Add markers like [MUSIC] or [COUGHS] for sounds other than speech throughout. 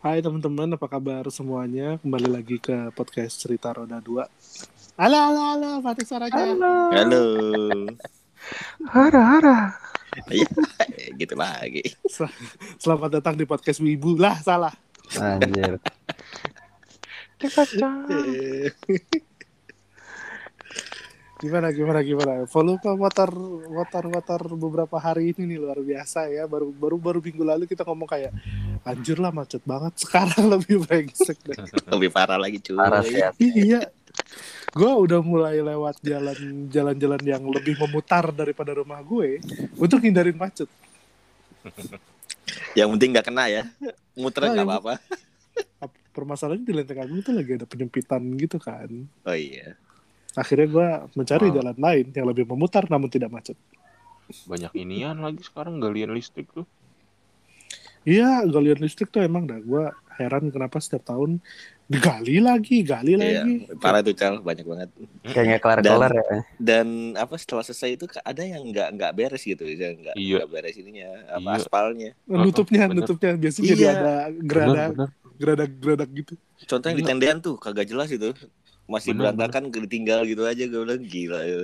Hai teman-teman, apa kabar semuanya? Kembali lagi ke podcast Cerita Roda 2. Halo, halo, halo, Fatih suaranya. Halo. Hara hara. Iya, gitu lagi. Sel- Selamat datang di podcast Wibu. Lah, salah. Anjir. Gimana, gimana, gimana? Volume motor, motor, motor beberapa hari ini nih luar biasa ya. Baru, baru, baru minggu lalu kita ngomong kayak, anjir lah macet banget. Sekarang [LAUGHS] lebih brengsek deh. [LAUGHS] Lebih parah lagi cuy. Parah sih. ya. iya. Gue udah mulai lewat jalan jalan-jalan yang lebih memutar daripada rumah gue untuk hindarin macet. [LAUGHS] Yang penting nggak kena ya. Muter Oh, nggak yang- apa-apa. Permasalahannya di Lenteng Agung itu lagi ada penyempitan gitu kan. Oh iya. Akhirnya gue mencari Oh. jalan lain yang lebih memutar namun tidak macet. Banyak inian lagi sekarang galian listrik tuh. Iya, galian listrik tuh emang dah. Gue heran kenapa setiap tahun digali lagi, gali Iya, lagi. parah tuh Cal, banyak banget. kayak nggak kelar-kelar ya Dan apa setelah selesai itu ada yang nggak nggak beres gitu, ya nggak Iya. nggak beres ininya, apa Iya. aspalnya. Nutupnya, Bener. nutupnya biasanya Iya. jadi ada gerada, Bener, bener. gerada, geradak gitu. Contoh yang di tendean tuh kagak jelas itu. Masih Bener, berantakan ditinggal gitu aja gue bilang gila ya.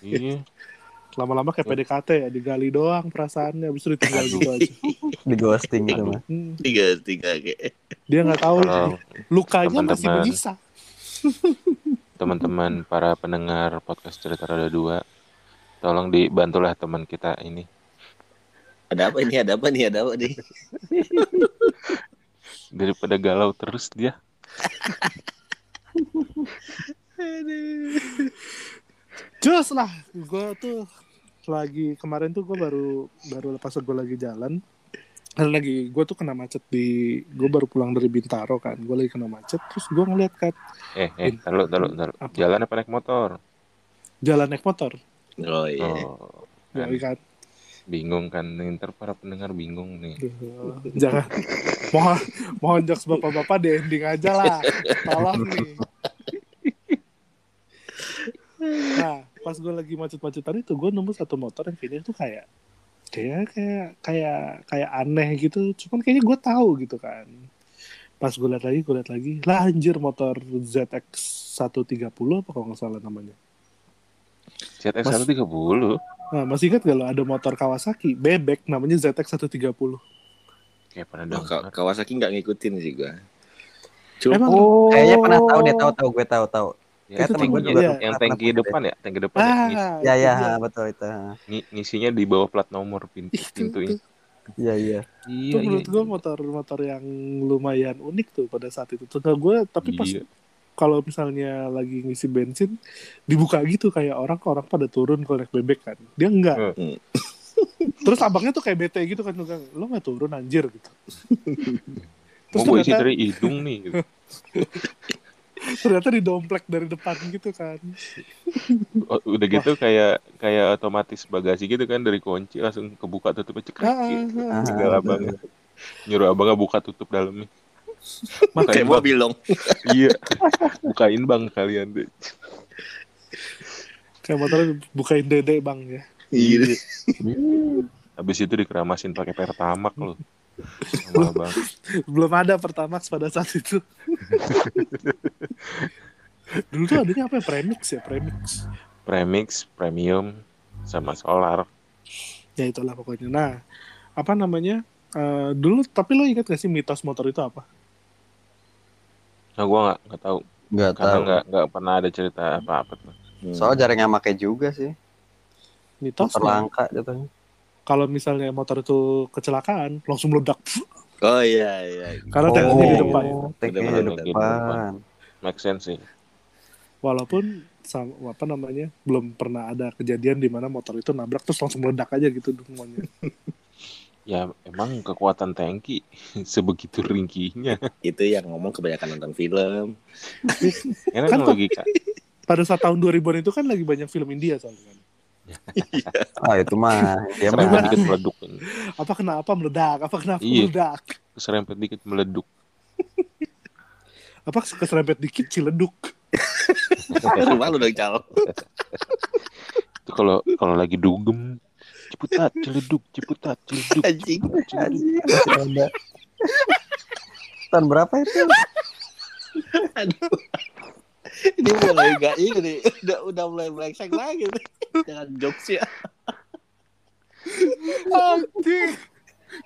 Iya. [LAUGHS] Lama-lama kayak PDKT ya, digali doang perasaannya, habis itu ditinggal Aduh. gitu aja. [LAUGHS] di ghosting gitu mah Tiga tiga kayak. dia nggak tahu Kalau lukanya masih teman-teman. menyisa. [LAUGHS] teman-teman para pendengar podcast cerita roda dua, tolong dibantulah teman kita ini. Ada apa ini? Ada apa nih? Ada apa nih? [LAUGHS] Daripada galau terus dia. Jos lah, gue tuh lagi kemarin tuh gue baru baru lepas gue lagi jalan, dan lagi gue tuh kena macet di, gue baru pulang dari Bintaro kan, gue lagi kena macet, terus gue ngeliat kan Eh, eh, taruh, taruh, taruh. Apa? Jalan apa naik motor? jalan naik motor, Oh iya. Oh, kan. bingung kan? Nih, Ntar para pendengar bingung nih. Jangan, mohon mohon jokes bapak-bapak di ending aja lah, tolong nih. [LAUGHS] Nah, pas gue lagi macet-macetan itu, gue nemu satu motor yang kayaknya tuh kayak kayak kayak kayak kayak aneh gitu. Cuman kayaknya gue tahu gitu kan. Pas gue liat lagi, gue liat lagi, lah anjir motor ZX 130 apa kalau nggak salah namanya. ZX Mas- 130. Nah, masih ingat gak lo ada motor Kawasaki bebek namanya ZX 130. Kayak pernah Oh, dengar. Kawasaki nggak ngikutin sih gua. Cuma Emang oh kayaknya pernah tahu deh tahu tahu gue tahu tahu Ya, Itu tanki- temen yang, gue yang pernah tangki depan ya, tangki depan ya. Ngis- ah, ya ya itu dia. betul itu ngi- ngisinya di bawah plat nomor pintu Itu pintunya. iya iya Iya, itu menurut gue motor-motor yang lumayan unik tuh pada saat itu. Tuh gue tapi pas Iya. kalau misalnya lagi ngisi bensin dibuka gitu kayak orang orang pada turun kalau naik bebek kan. Dia enggak. Hmm. [LAUGHS] Terus abangnya tuh kayak bete gitu kan juga. Lo nggak turun anjir gitu. Terus Mau gue isi dari hidung nih. Gitu. [LAUGHS] ternyata didomplek dari depan gitu kan. Oh, udah gitu kayak kayak otomatis bagasi gitu kan dari kunci langsung kebuka tutup cekrek Ah, gitu. ah, ah. Abangnya. Nyuruh abangnya buka tutup dalamnya. [LAUGHS] bang. mobil dong. [LAUGHS] Iya. Bukain bang kalian deh. Kayak motor bukain dede bang ya. Iya. Habis itu dikeramasin pakai pertamak loh. Belum ada Pertamax pada saat itu. [LAUGHS] Dulu tuh adanya apa ya? Premix ya, Premix. Premix, premium, sama solar. Ya itulah pokoknya. Nah, apa namanya? eh, dulu tapi lo ingat gak sih mitos motor itu apa? Nah gue nggak nggak tahu nggak karena tahu nggak nggak pernah ada cerita apa-apa tuh. Hmm. soal jarang yang pakai juga sih Mitos motor langka jatuhnya kalau misalnya motor itu kecelakaan langsung meledak Oh iya iya. karena tangannya di depan. tankinya di depan Make sense sih. Walaupun sama, apa namanya belum pernah ada kejadian di mana motor itu nabrak terus langsung meledak aja gitu semuanya. [LAUGHS] Ya emang kekuatan tanki [LAUGHS] sebegitu ringkihnya. Itu yang ngomong kebanyakan nonton film. Karena Kan kan logika. Pada saat tahun 2000-an itu kan lagi banyak film India soalnya kan. Ah itu mah dia mah dikit meleduk. Apa kenapa meledak? Apa kenapa Iya. meledak? Serempet dikit meleduk. Apa keserempet dikit ciledug? Malu dong cal. Itu kalau kalau lagi dugem ciputat celeduk ciputat celeduk Anjing. Anjing, tahun berapa itu? Aduh. Ini mulai gak ini, udah udah mulai melengseng lagi nih. Jangan jokes ya. Anjing.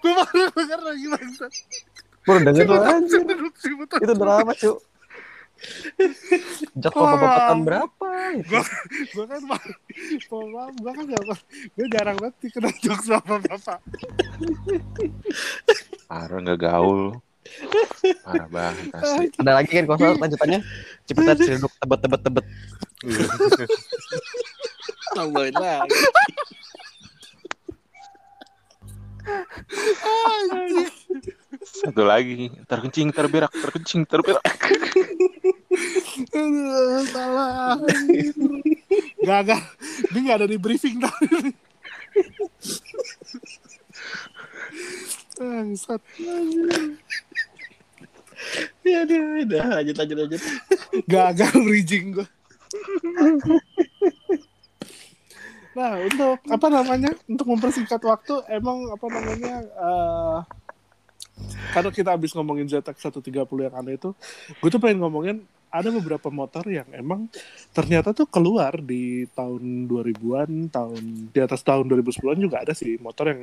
Gue baru denger lagi bangsa. Baru denger tuh anjir. Itu drama, Cuk. Jok Wah. bapak tahun berapa? Gue gue kan maaf gue kan gak gue jarang banget kena jokes sama bapak. Parah nggak gaul. Parah banget asli. Ada lagi kan kosong lanjutannya? Cepetan ceruduk tebet tebet tebet. Tambahin lagi. Satu lagi, terkencing, terberak, terkencing, terberak. Salah. Gak, gak. Ini gak ada di briefing tadi. Bangsat. Ya udah, lanjut lanjut lanjut. Gagal bridging gue. Nah, untuk apa namanya? Untuk mempersingkat waktu, emang apa namanya? eh kalau kita habis ngomongin ZX 130 yang aneh itu, gue tuh pengen ngomongin ada beberapa motor yang emang ternyata tuh keluar di tahun 2000-an, tahun di atas tahun 2010-an juga ada sih motor yang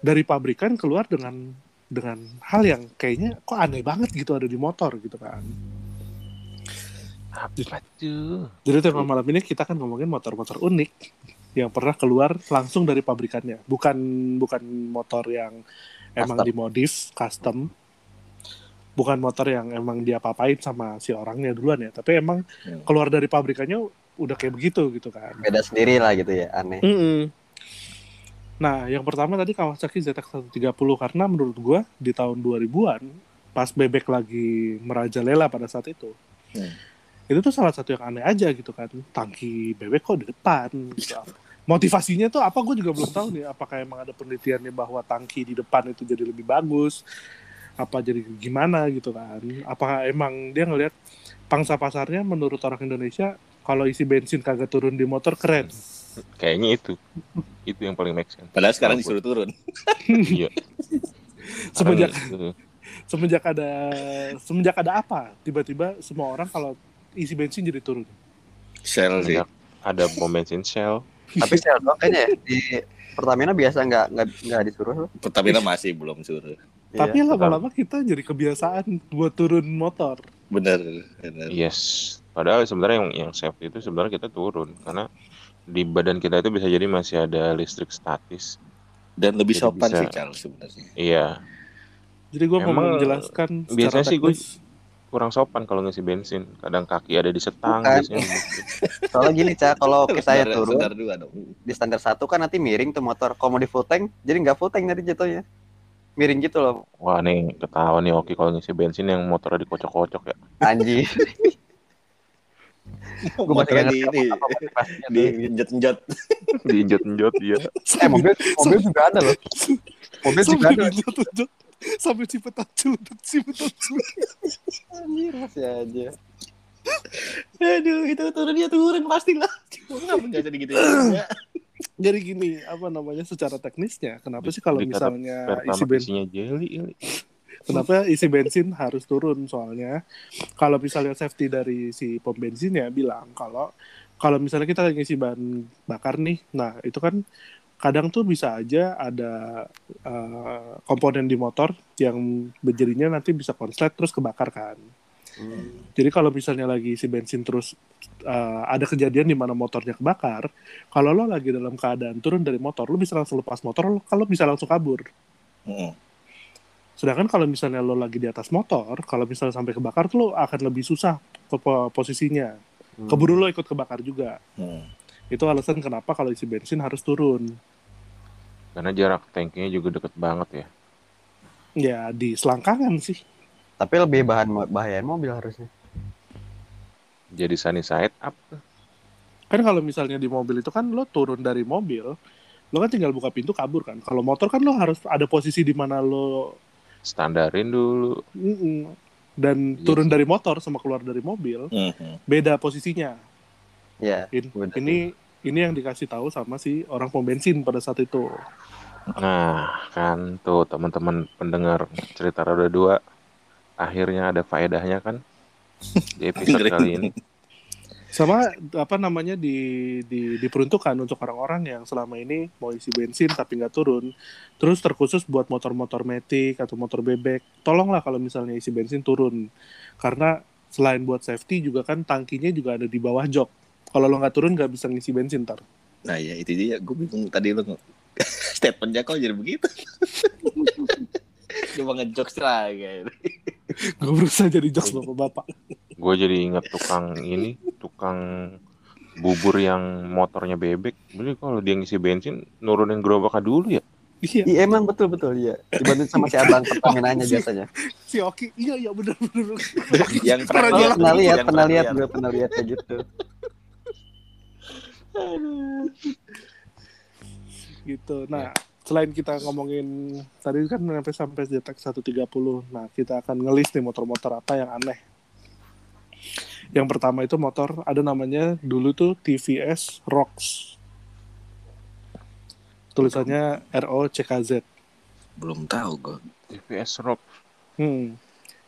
dari pabrikan keluar dengan dengan hal yang kayaknya kok aneh banget gitu ada di motor gitu kan. Apa tuh? Jadi tema malam ini kita akan ngomongin motor-motor unik yang pernah keluar langsung dari pabrikannya, bukan bukan motor yang emang Custom. dimodif custom, bukan motor yang emang dia papain sama si orangnya duluan ya, tapi emang Hmm. keluar dari pabrikannya udah kayak begitu gitu kan. Beda sendiri lah gitu ya, aneh. Mm-mm. Nah, yang pertama tadi Kawasaki ZX130 karena menurut gua di tahun 2000-an pas bebek lagi merajalela pada saat itu. Hmm. Itu tuh salah satu yang aneh aja gitu kan. Tangki bebek kok di depan gitu. Motivasinya tuh apa gue juga belum tahu nih. Apakah emang ada penelitiannya bahwa tangki di depan itu jadi lebih bagus? Apa jadi gimana gitu kan? Apakah emang dia ngelihat pangsa pasarnya menurut orang Indonesia kalau isi bensin kagak turun di motor keren. Kayaknya itu. Itu yang paling make sense. Padahal sekarang disuruh turun. [LAUGHS] Iya. Semenjak semenjak ada semenjak ada apa tiba-tiba semua orang kalau isi bensin jadi turun Shell sih. Ada pom bensin Shell. Tapi saya doang kayaknya ya, di Pertamina biasa nggak nggak nggak disuruh loh. Pertamina masih belum suruh. tapi Iya. lama-lama kita jadi kebiasaan buat turun motor Bener, bener. Yes. Padahal sebenarnya yang yang safety itu sebenarnya kita turun karena di badan kita itu bisa jadi masih ada listrik statis. Dan lebih Jadi sopan bisa- sih Charles sebenarnya. Iya, jadi gue mau menjelaskan secara biasanya sih gue- kurang sopan kalau ngisi bensin. Kadang kaki ada di setang Bukan. biasanya. gitu. [LAUGHS] Soalnya gini cak, kalau kita ya turun standar dua dong. di standar satu kan nanti miring tuh motor. Kalau mau di full tank, jadi nggak full tank nanti jatuhnya. Miring gitu loh, Wah nih ketahuan nih Oki kalau ngisi bensin yang motornya dikocok-kocok ya. anjing. [LAUGHS] Gue masih nggak Motornya di ini, apa motivasinya di njot-njot. Diinjot-injot iya. [LAUGHS] Eh mobil, mobil juga ada loh. Mobil juga sampai ada. sampai cipetan cudut cipetan cudut Anjir, masih aja. Aduh, itu turun dia turun pastilah. Cuma nggak biasa gitu ya. jadi gini apa namanya secara teknisnya kenapa sih kalau misalnya isi Pertama bensin isinya jelly. Kenapa isi bensin harus turun soalnya kalau misalnya safety dari si pom bensinnya bilang kalau kalau misalnya kita lagi ngisi bahan bakar nih, nah itu kan kadang tuh bisa aja ada eh, komponen di motor yang jadinya nanti bisa konslet terus kebakar kan. Jadi kalau misalnya lagi isi bensin terus eh, ada kejadian di mana motornya kebakar, kalau lo lagi dalam keadaan turun dari motor, lo bisa langsung lepas motor, lo kalau bisa langsung kabur. Hmm. Sedangkan kalau misalnya lo lagi di atas motor, kalau misalnya sampai kebakar tuh lo akan lebih susah ke po- posisinya. Hmm. Keburu lo ikut kebakar juga. Hmm. Itu alasan kenapa kalau isi bensin harus turun. Karena jarak tanknya juga deket banget ya. Ya di selangkangan sih. Tapi lebih bahan bahayain mobil harusnya. Jadi sunny side up. Kan kalau misalnya di mobil itu kan lo turun dari mobil, lo kan tinggal buka pintu kabur kan. Kalau motor kan lo harus ada posisi di mana lo Standarin dulu. mm-mm, dan Iya turun dari motor sama keluar dari mobil Hmm. beda posisinya. Ya. In- Beda. ini ini yang dikasih tahu sama si orang pom bensin pada saat itu. Nah, kan tuh teman-teman pendengar cerita roda dua akhirnya ada faedahnya kan di episode kali ini. Sama apa namanya di, di diperuntukkan untuk orang-orang yang selama ini mau isi bensin tapi nggak turun. Terus terkhusus buat motor-motor metik atau motor bebek. Tolonglah kalau misalnya isi bensin turun. Karena selain buat safety juga kan tangkinya juga ada di bawah jok. Kalau lo nggak turun nggak bisa ngisi bensin ntar. Nah ya itu dia, gue bingung tadi nge- [LAUGHS] statementnya kok jadi begitu. Cuma ngejokes lagi. gue berusaha jadi jokes bapak-bapak. Gue jadi ingat tukang ini, tukang bubur yang motornya bebek. Jadi kalau dia ngisi bensin, nurunin gerobaknya dulu ya. iya Iya emang betul betul ya. Dibantu sama si abang [LAUGHS] Pertaminanya Si- biasanya. si Oki iya iya bener bener [LAUGHS] yang Pernah pernah jualan. Pernah lihat, pernah lihat gue pernah lihat kayak gitu. gitu. Nah, selain kita ngomongin tadi kan sampai sampai Zetek 130. Nah, kita akan ngelis nih motor-motor apa yang aneh. Yang pertama itu motor ada namanya dulu tuh TVS Rocks. Tulisannya ROCKZ. Belum tahu gue. TVS Rock. Hmm.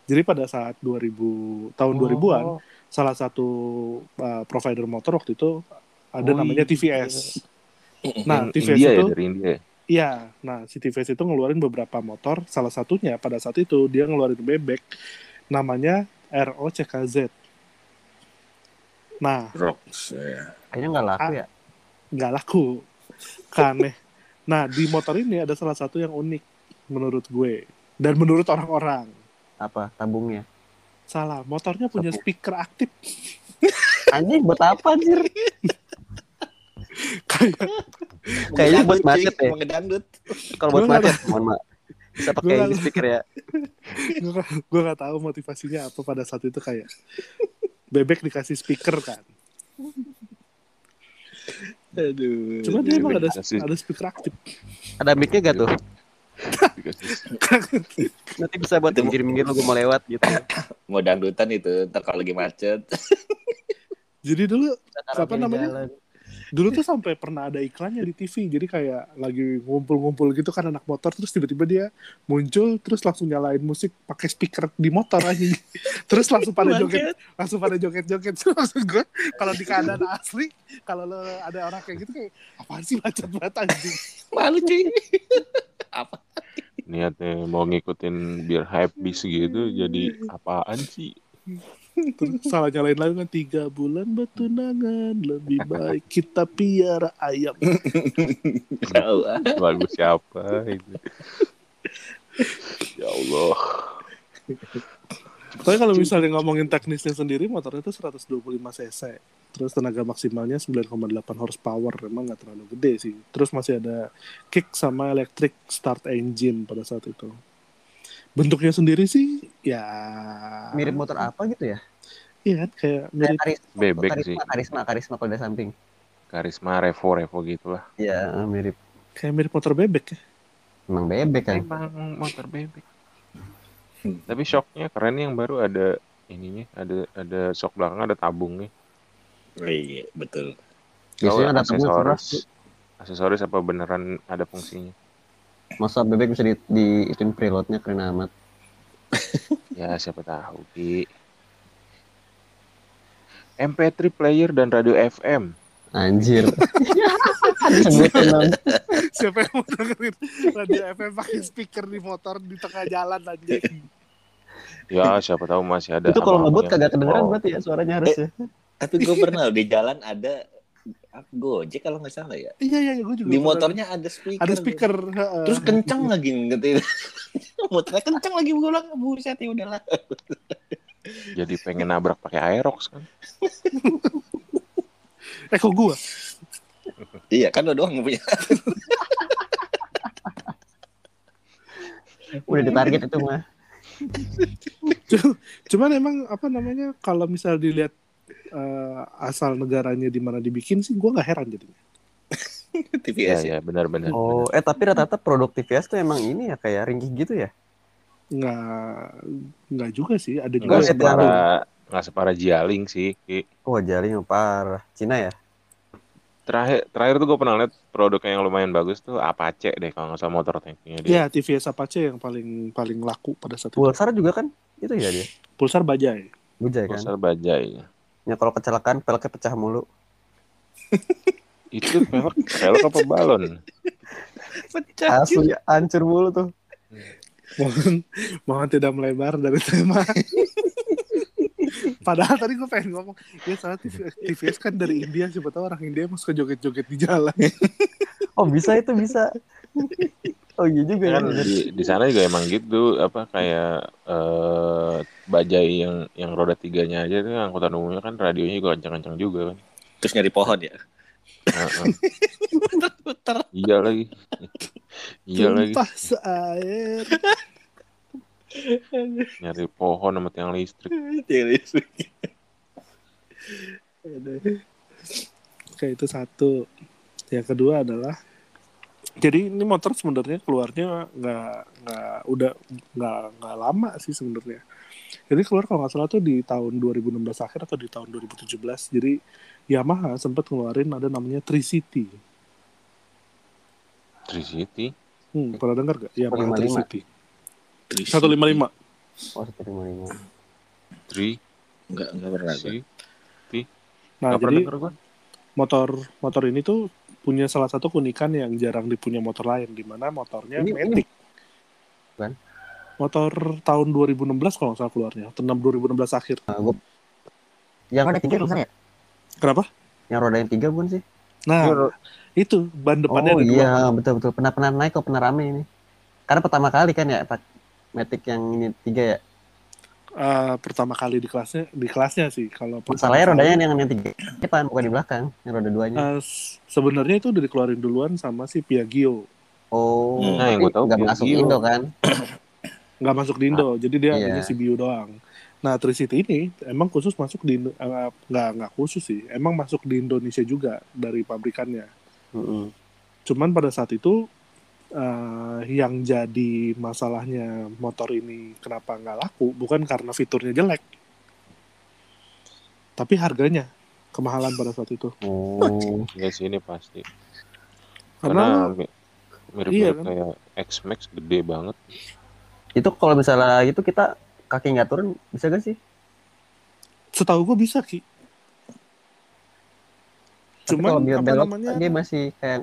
Jadi pada saat 2000 tahun Oh. 2000-an salah satu uh, provider motor waktu itu ada Oh, namanya iya. TVS. Nah, Yang TVS India itu ya dari India. ya? Iya, nah si TVS itu ngeluarin beberapa motor. Salah satunya pada saat itu dia ngeluarin bebek namanya ROCKZ. Nah, Rocks. Ya. Kayaknya nggak laku ya. nggak laku, kaneh. Nah di motor ini ada salah satu yang unik menurut gue dan menurut orang-orang. Apa tabungnya? Salah, motornya punya speaker aktif Anjing buat apa anjir? kayak Kayaknya buat macet ya. Kalau buat macet, mohon maaf. Bisa pakai speaker ya. gue nggak tahu motivasinya apa pada saat itu kayak bebek dikasih speaker kan. Aduh. Cuma dia emang ada dikasih- ada speaker aktif. Ada mic-nya gak tuh? Nanti bisa buat minggir-minggir lu gue mau lewat gitu. mau dangdutan itu ntar kalau lagi macet. Jadi dulu Apa namanya? jalan. Dulu tuh sampai pernah ada iklannya di TV jadi kayak lagi ngumpul-ngumpul gitu kan anak motor terus tiba-tiba dia muncul terus langsung nyalain musik pakai speaker di motor aja. [LAUGHS] Terus langsung pada joget langsung pada joget-joget. Terus [LAUGHS] maksud gue kalau di keadaan asli kalau lo ada orang kayak gitu kayak apaan sih macet banget anjing? [LAUGHS] Malu cuy. Apa? niatnya mau ngikutin biar hype bis gitu jadi apaan sih terus salah nyalain lagi kan tiga bulan bertunangan lebih baik kita piara ayam. Tahu ah. lagu siapa itu ya Allah. Tapi kalau misalnya ngomongin teknisnya sendiri motornya itu 125 cc. Terus tenaga maksimalnya 9,8 horsepower emang nggak terlalu gede sih. Terus masih ada kick sama electric start engine pada saat itu bentuknya sendiri sih ya Mirip motor apa gitu ya? iya kan kayak mirip karisma, Bebek karisma, sih. Karisma, karisma kalau dari samping. karisma revo revo gitulah Iya, mirip. kayak mirip motor bebek ya Emang bebek kan? emang motor bebek tapi shocknya keren yang baru ada ininya ada ada shock belakang ada tabungnya Oh, iya betul. Biasanya ada tabung aksesoris aksesoris apa beneran ada fungsinya Masa bebek bisa di, di ituin preloadnya keren amat. [LAUGHS] ya siapa tahu Ki MP3 player dan radio FM Anjir. [LAUGHS] [LAUGHS] Siapa yang mau dengerin radio FM pakai speaker di motor di tengah jalan aja ya siapa tahu masih ada Itu kalau ngebut kagak kedengeran Oh, berarti ya suaranya harusnya. Tapi gue pernah di jalan ada apa, Gojek kalau nggak salah ya. iya iya gue juga Di pernah- motornya ada speaker. ada speaker heeh. Terus kenceng lagi gitu. [LAUGHS] Motornya kenceng lagi gue bilang buset ya udahlah. jadi pengen nabrak pakai Aerox kan [LAUGHS] eh kok gue Iya kan lo doang punya. [LAUGHS] Udah ditarget itu mah. Cuman emang apa namanya kalau misal dilihat eh, asal negaranya di mana dibikin sih gue nggak heran jadinya. [LAUGHS] ya TVS ya. ya benar-benar Oh, eh tapi rata-rata produk TVS tuh emang ini ya kayak ringkih gitu ya? Nggak nggak juga sih ada nggak juga Enggak, yang separa. baru. nggak separah Jialing sih Ki. Wah, jaring parah. Cina ya? terakhir terakhir tuh gue pernah lihat produk yang lumayan bagus tuh Apache deh kalau nggak salah motor tanknya dia Ya TVS Apache yang paling paling laku pada saat itu. Pulsar juga kan? Itu ya dia. Pulsar Bajai. Bujai kan. Pulsar bajai. Ya kalau kecelakaan peleknya pecah mulu. [LAUGHS] Itu pelek pelek apa balon? Pecah. Asli hancur mulu tuh. Mohon, mohon tidak melebar dari tema. Padahal tadi gue pengen ngomong, ya salah TV, TVS kan dari India, siapa tahu orang India mau suka joget-joget di jalan. Oh bisa itu bisa. Oh iya juga ya. kan di, di sana juga emang gitu apa kayak eh bajai yang yang roda tiganya aja tuh angkutan umumnya kan radionya juga kencang-kencang juga kan. Terus nyari pohon ya. Heeh. Putar. iya lagi. iya lagi Tumpah seair. nyari pohon sama tiang listrik. Oke, itu satu. Yang kedua adalah jadi ini motor sebenarnya keluarnya nggak nggak udah nggak nggak lama sih sebenarnya. Jadi keluar kalau nggak salah tuh di tahun 2016 akhir atau di tahun 2017. Jadi Yamaha sempat ngeluarin ada namanya Tricity. Tricity. Hmm, pernah dengar gak? Yamaha 155. Tricity. 155. Oh satu lima lima. Tri. Enggak, enggak pernah gue. Si. Nah, Nggak pernah jadi motor motor ini tuh punya salah satu keunikan yang jarang dipunya motor lain di mana motornya Ini- Matic. Kan? Motor tahun 2016 kalau nggak salah keluarnya, atau 2016 akhir. Nah, gua... Yang roda tiga bukan ya? Kenapa? Yang roda yang tiga bukan sih? Nah, Iya, itu ban depannya oh ada dua. iya betul betul pernah pernah naik kok pernah rame ini. Karena pertama kali kan ya Pak Matic yang ini tiga ya. Eh, pertama kali di kelasnya di kelasnya sih kalau Masalahnya rodanya yang yang tiga depan bukan di belakang, yang roda duanya. eh, s- sebenarnya itu udah dikeluarin duluan sama si Piaggio oh, Nah, yang gua tahu nggak Piaggio. masuk Indo kan? [COUGHS] nggak masuk di Indo jadi dia iya. hanya CBU doang nah Tricity ini emang khusus masuk di Indo- eh, nggak nggak khusus sih emang masuk di Indonesia juga dari pabrikannya Mm-mm. cuman pada saat itu eh, yang jadi masalahnya motor ini kenapa nggak laku bukan karena fiturnya jelek tapi harganya kemahalan pada saat itu Oh, Iya sih ini pasti. karena Karena mi- mirip-mirip Iya, kan? kayak X-Max gede banget. itu kalau misalnya itu kita kaki nggak turun bisa gak sih? setahu gue bisa ki Tapi cuman kalau dia belok namanya dia masih kayak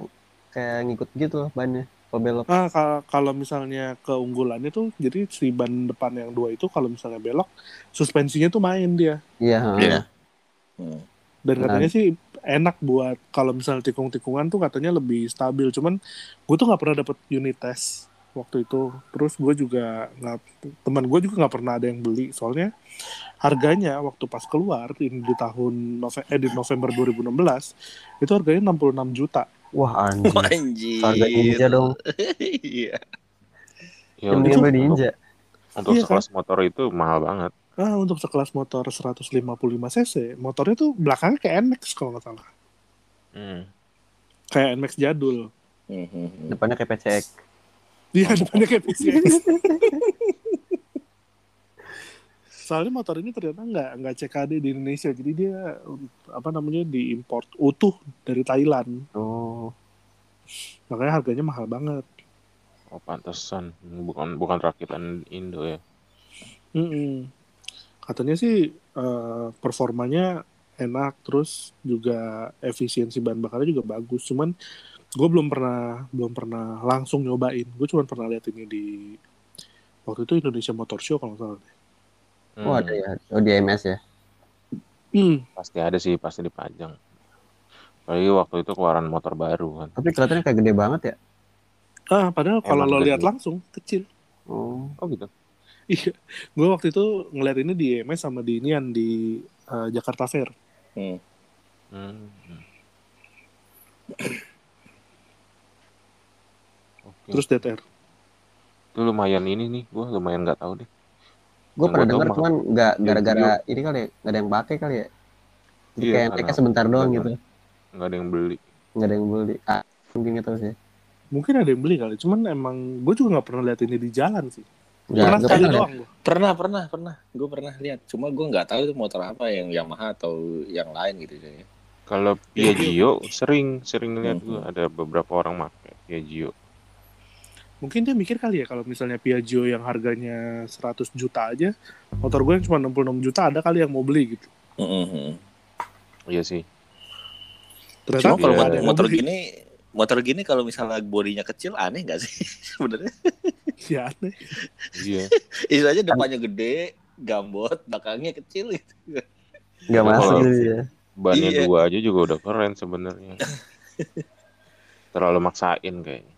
kayak ngikut gitu loh bannya belok. Ah, ka- kalau misalnya keunggulannya tuh, jadi si ban depan yang dua itu kalau misalnya belok, suspensinya tuh main dia. Iya. Iya. Hmm. Dan Nah. katanya sih enak buat kalau misalnya tikung-tikungan tuh katanya lebih stabil. Cuman gue tuh nggak pernah dapet unit test waktu itu. Terus gue juga nggak, teman gue juga nggak pernah ada yang beli. Soalnya harganya waktu pas keluar di, di tahun Nove- eh, di November 2016 itu harganya 66 juta. Wah anjir. Anjir. Harga ninja dong. Iya. Ya, Yang mendingan beli ninja. untuk Iya, sekelas motor itu mahal banget. Ah, untuk sekelas motor 155 cc, motornya tuh belakangnya kayak NMAX kalau nggak salah. Hmm. Kayak NMAX jadul. Hmm, hmm, hmm. Depannya kayak PCX. Dia depannya kayak PCX. [LAUGHS] Soalnya motor ini ternyata nggak nggak CKD di Indonesia, jadi dia apa namanya diimport utuh dari Thailand. Oh. Makanya harganya mahal banget. Oh pantesan bukan bukan rakitan Indo ya. Mm-mm. Katanya sih eh, performanya enak, terus juga efisiensi bahan bakarnya juga bagus. Cuman gue belum pernah belum pernah langsung nyobain. Gue cuma pernah lihat ini di waktu itu Indonesia Motor Show kalau nggak salah. Hmm, Oh ada ya. Oh di MS ya. Hmm, Pasti ada sih pasti dipajang. Apalagi waktu itu keluaran motor baru kan. Tapi kelihatannya kayak gede banget ya. Ah, padahal kalau Emang lo gede. lihat langsung kecil. Oh. Oh gitu. Iya, [LAUGHS] gue waktu itu ngeliat ini di EMS sama di Inian di eh, Jakarta Fair. Hmm. Hmm. Oke. Terus DTR. itu lumayan ini nih, gua lumayan nggak tahu deh. Gue pernah dengar mah- cuman nggak gara-gara ini kali ya. Nggak ada yang pakai kali ya. Jadi Iya, kayak naiknya sebentar doang gitu. Nggak ada yang beli. Nggak ada yang beli. Ah, mungkin tahu sih. Mungkin ada yang beli kali, cuman emang gue juga nggak pernah lihat ini di jalan sih. Nggak, pernah sekali pernah. doang gue. Pernah, pernah, pernah. Gue pernah lihat. Cuma gue nggak tahu itu motor apa yang Yamaha atau yang lain gitu. kayaknya. Kalau Piaggio sering sering lihat Hmm. gua ada beberapa orang pakai Piaggio. Mungkin dia mikir kali ya kalau misalnya Piaggio yang harganya 100 juta aja motor gue yang cuma 66 juta ada kali yang mau beli gitu Mm-mm. Iya sih. ternyata Cuma kalau Iya. yang motor beli. gini, motor gini kalau misalnya bodinya kecil aneh nggak sih [LAUGHS] sebenarnya? ya aneh Iya. [LAUGHS] Itu aja depannya gede, gambot, belakangnya kecil gitu. Nggak masuk ya. Bannya Iya. dua aja juga udah keren sebenarnya. [LAUGHS] Terlalu maksain kayaknya.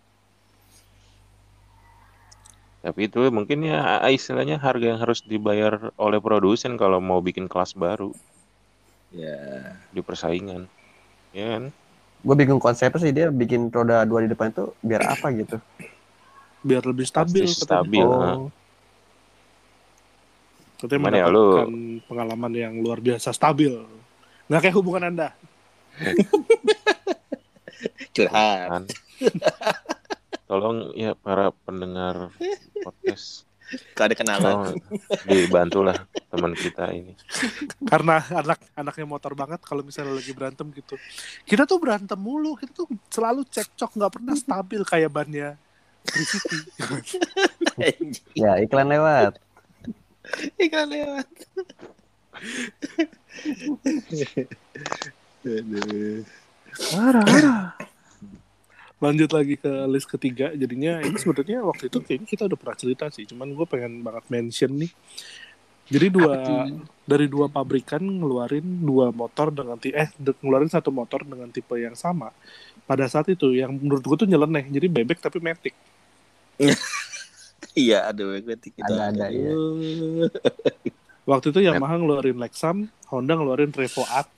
Tapi itu mungkin ya istilahnya harga yang harus dibayar oleh produsen kalau mau bikin kelas baru Ya. di persaingan. Ya kan? Gue bingung konsepnya sih dia bikin roda dua di depan itu biar apa gitu. biar lebih stabil Pasti katanya. stabil. Oh, katanya Gimana ya, mendapatkan pengalaman yang luar biasa stabil nggak kayak hubungan anda [LAUGHS] Curhat. Kan? Tolong ya para pendengar podcast Kalau ada kenalan. tolong dibantulah teman kita ini. karena anak anaknya motor banget kalau misalnya lagi berantem gitu kita tuh berantem mulu kita tuh selalu cekcok nggak pernah stabil kayak bannya [LAUGHS] ya iklan lewat. Iklan lewat. Aduh. Lanjut lagi ke list ketiga. Jadinya ini sebetulnya waktu itu kayaknya kita udah pernah cerita sih. Cuman gue pengen banget mention nih. Jadi dua dari dua pabrikan ngeluarin dua motor dengan ti eh ngeluarin satu motor dengan tipe yang sama. Pada saat itu yang menurut gue tuh nyeleneh. Jadi bebek tapi matic [LAUGHS] Iya, ada berarti kita. Ada-ada, iya. Aduh. waktu itu Yamaha ngeluarin Lexam Honda ngeluarin Revo AT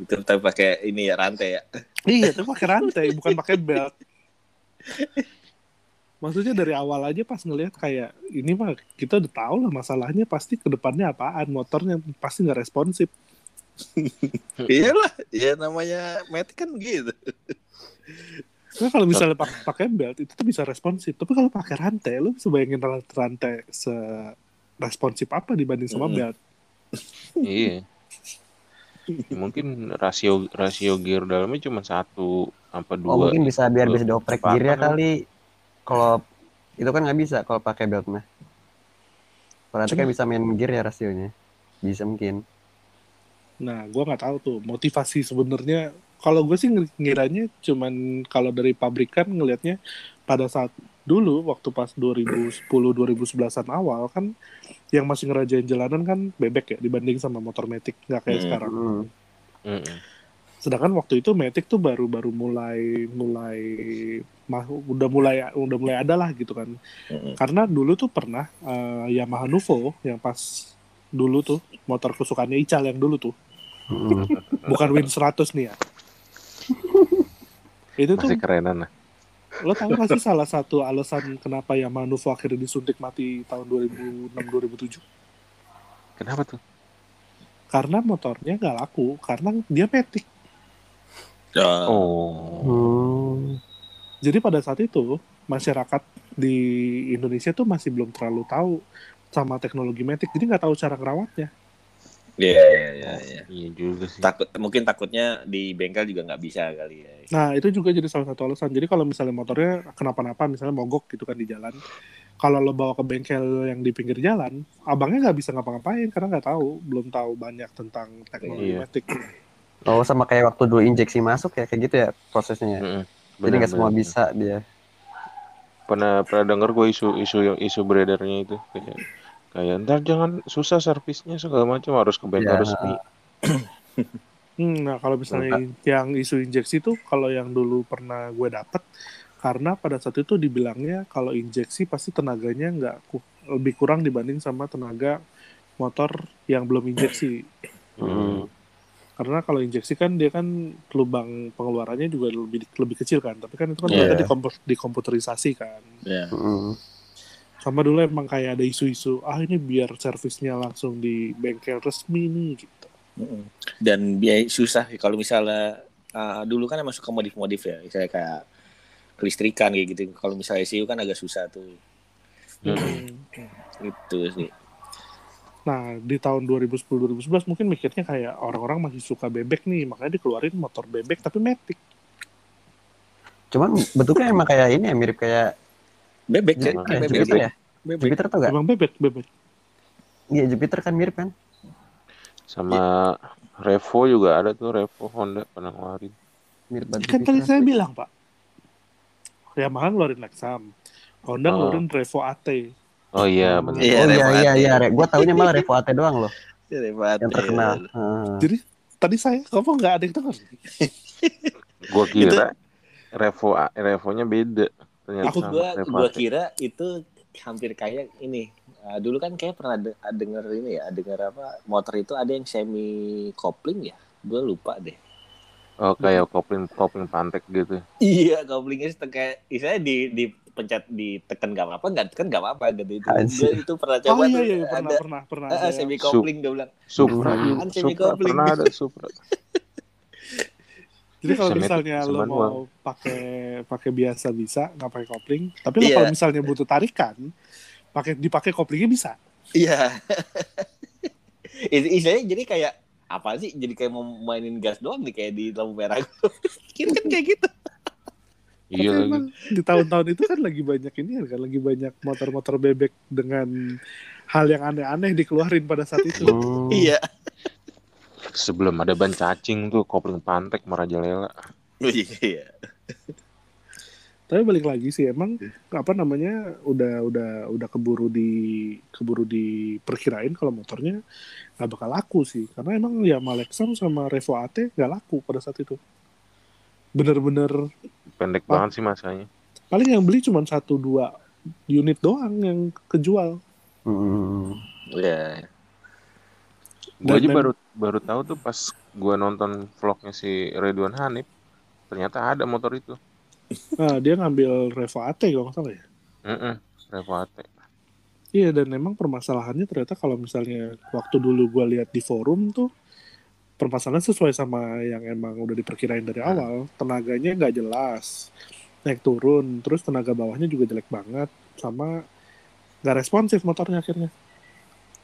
Itu tapi pakai ini ya rantai ya. iya itu pakai rantai bukan pakai belt maksudnya dari awal aja pas ngelihat kayak ini mah kita udah tahu lah masalahnya pasti ke depannya apaan motornya pasti nggak responsif Iyalah, ya namanya Matic kan gitu. Nah, kalau misalnya pak- pakai belt itu tuh bisa responsif tapi kalau pakai rantai lu bisa bayangin ran- rantai se responsif apa dibanding sama belt Iya. [LAUGHS] Mungkin rasio rasio gear dalamnya cuma satu apa Oh dua. mungkin bisa biar bisa dioprek gearnya kan? kali. Kalau itu kan nggak bisa kalau pakai belt mah. Nanti kan bisa main gear ya rasionya. Bisa mungkin. Nah, gua nggak tahu tuh motivasi sebenarnya. Kalau gue sih ng- ngiranya cuman kalau dari pabrikan ngelihatnya pada saat dulu waktu pas 2010 2011-an awal kan yang masih ngerajain jalanan kan bebek ya dibanding sama motor Matic nggak kayak Hmm. sekarang. Hmm. Mm-mm. Sedangkan waktu itu Matic tuh baru baru mulai mulai mah, udah mulai udah mulai ada lah gitu kan. Mm-mm. Karena dulu tuh pernah eh, Yamaha Nuvo yang pas dulu tuh motor kesukaannya Ical yang dulu tuh Hmm. bukan Win 100 nih ya. [LAUGHS] itu tuh Masih kerenan lah. Lo tahu gak sih salah satu alasan kenapa Yamaha Nuvo akhirnya disuntik mati tahun 2006 2007 Kenapa tuh? karena motornya nggak laku karena dia Matic Ya. Oh. Hmm. jadi pada saat itu masyarakat di Indonesia tuh masih belum terlalu tahu sama teknologi Matic jadi nggak tahu cara ngerawatnya Iya, iya, iya, iya. Iya juga sih. Takut mungkin takutnya di bengkel juga nggak bisa kali ya. Nah, itu juga jadi salah satu alasan. Jadi kalau misalnya motornya kenapa-napa, misalnya mogok gitu kan di jalan, kalau lo bawa ke bengkel yang di pinggir jalan, abangnya nggak bisa ngapa-ngapain karena nggak tahu, belum tahu banyak tentang teknologi Iya. Matic. Oh sama kayak waktu dulu injeksi masuk ya kayak gitu ya prosesnya. ya? Mm-mm. Jadi nggak semua benar. bisa dia. Pernah pernah denger gue isu isu isu beredarnya itu kayak kayak ntar jangan susah servisnya segala macam harus ke bengkel Ya. resmi. [CLEARS THROAT] Hmm, nah, kalau misalnya yang isu injeksi tuh, kalau yang dulu pernah gue dapet, karena pada saat itu dibilangnya kalau injeksi pasti tenaganya nggak ku- lebih kurang dibanding sama tenaga motor yang belum injeksi. Hmm. Karena kalau injeksi kan dia kan lubang pengeluarannya juga lebih lebih kecil kan, tapi kan itu kan Iya. ternyata dikompu- dikomputerisasi kan. Ya. Hmm. Sama dulu emang kayak ada isu-isu, ah ini biar servisnya langsung di bengkel resmi nih gitu. Dan biaya susah kalau misalnya uh, dulu kan emang suka modif-modif ya, misalnya kayak kelistrikan kayak gitu. Kalau misalnya ECU kan agak susah tuh. Hmm. Itu sih. Nah di tahun 2010-2011 mungkin mikirnya kayak orang-orang masih suka bebek nih, makanya dikeluarin motor bebek tapi matic. Cuman bentuknya emang kayak ini ya mirip kayak Bebek kan? Jupiter, Bebek. Jupiter ya? Bebek. Jupiter tau gak? Emang bebek, bebek. Iya Jupiter kan mirip kan? Sama Revo juga ada tuh Revo Honda pernah ngeluarin. Mirip banget Kan tadi saya bilang, Pak. Yamaha ngeluarin Lexam. Honda Oh. ngeluarin Revo AT. Oh iya bener. Iya, oh iya Revo iya AT. iya, Re- gua taunya malah Revo AT doang loh, Hebat. yang terkenal. Heeh. Jadi tadi saya ngomong nggak ada yang dengar. Gua kira Revo Revonya beda. Ternyata Aku sama gua gua kira itu hampir kayak ini. Uh, dulu kan kayak pernah de- denger ini ya, denger apa motor itu ada yang semi kopling ya. Gue lupa deh. Oh kayak kopling kopling pantek gitu. Iya, koplingnya sih kayak istilahnya di di pencet ditekan gak apa-apa, nggak tekan gak apa-apa gitu itu. Itu pernah coba Oh iya tuh iya pernah ada pernah pernah. ah, yang- semi kopling dia bilang. Supra Supra kopling. pernah ada Supra. [LAUGHS] Jadi kalau misalnya lo mau pakai pakai biasa bisa nggak pakai kopling. Tapi lo Iya. kalau misalnya butuh tarikan, pakai dipakai koplingnya bisa. Iya. [LAUGHS] Is- istilahnya jadi kayak apa sih? Jadi kayak mau mainin gas doang nih kayak di lampu merah. [LAUGHS] Kira kan kayak gitu. [LAUGHS] Iya emang di tahun-tahun itu kan lagi banyak ini kan lagi banyak motor-motor bebek dengan hal yang aneh-aneh dikeluarin pada saat itu. Hmm. Iya. Sebelum ada ban cacing tuh kopling pantek merajalela. Iya. Tapi balik lagi sih emang apa namanya udah udah udah keburu di keburu diperkirain kalau motornya nggak bakal laku sih karena emang ya Lexam sama Revo AT nggak laku pada saat itu. Bener-bener Pendek banget sih masanya. paling yang beli cuma satu dua unit doang yang kejual. Hmm. Iya. Gue aja baru baru tahu tuh pas gua nonton vlognya si Ridwan Hanif. Ternyata ada motor itu. Nah, dia ngambil Revo AT kalau nggak salah ya. Heeh. Revo AT. Iya dan memang permasalahannya ternyata kalau misalnya waktu dulu gua lihat di forum tuh permasalahan sesuai sama yang emang udah diperkirain dari awal tenaganya nggak jelas naik turun terus tenaga bawahnya juga jelek banget sama nggak responsif motornya akhirnya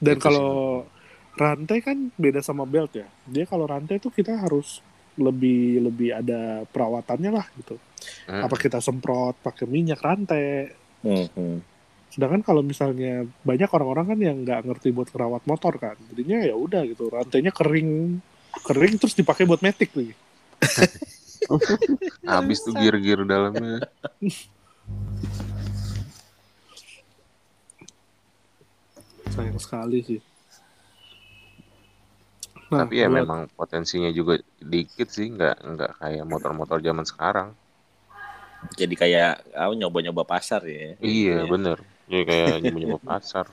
dan kalau rantai kan beda sama belt ya dia kalau rantai tuh kita harus lebih lebih ada perawatannya lah gitu Hmm. apa kita semprot pakai minyak rantai Hmm, hmm. Sedangkan kalau misalnya banyak orang-orang kan yang nggak ngerti buat merawat motor kan, jadinya ya udah gitu, rantainya kering, kering terus dipakai buat metik lagi. [LAUGHS] Habis tuh gear-gear dalamnya. Sayang sekali sih. Nah, Tapi ya buat- memang potensinya juga dikit sih, nggak nggak kayak motor-motor zaman sekarang. Jadi kayak ah, nyoba-nyoba pasar ya. Iya bener. Jadi kayak [LAUGHS] nyoba-nyoba pasar.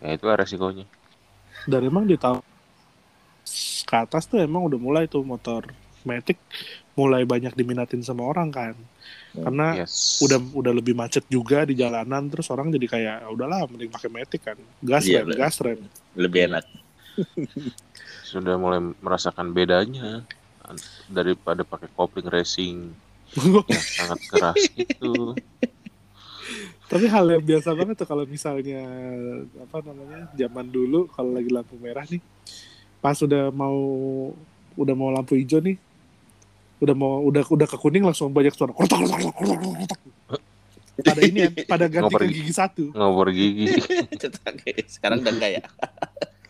Ya itu resikonya. Dan emang di tahun ke atas tuh emang udah mulai tuh motor metik mulai banyak diminatin sama orang kan, karena Yes. udah udah lebih macet juga di jalanan, terus orang jadi kayak "Ah, udahlah mending pakai metik kan, gas Iya, rem, bener. gas rem. Lebih enak. [LAUGHS] sudah mulai merasakan bedanya daripada pakai kopling racing [LAUGHS] yang sangat keras itu. Tapi hal yang biasa banget tuh kalau misalnya apa namanya zaman dulu kalau lagi lampu merah nih, pas udah mau udah mau lampu hijau nih, udah mau udah udah ke kuning langsung banyak suara kortak kortak kortak kortak. Pada ini ya, pada ganti Ngoper ke gigi. gigi [LAUGHS] satu, Ngobor gigi. Sekarang udah enggak ya.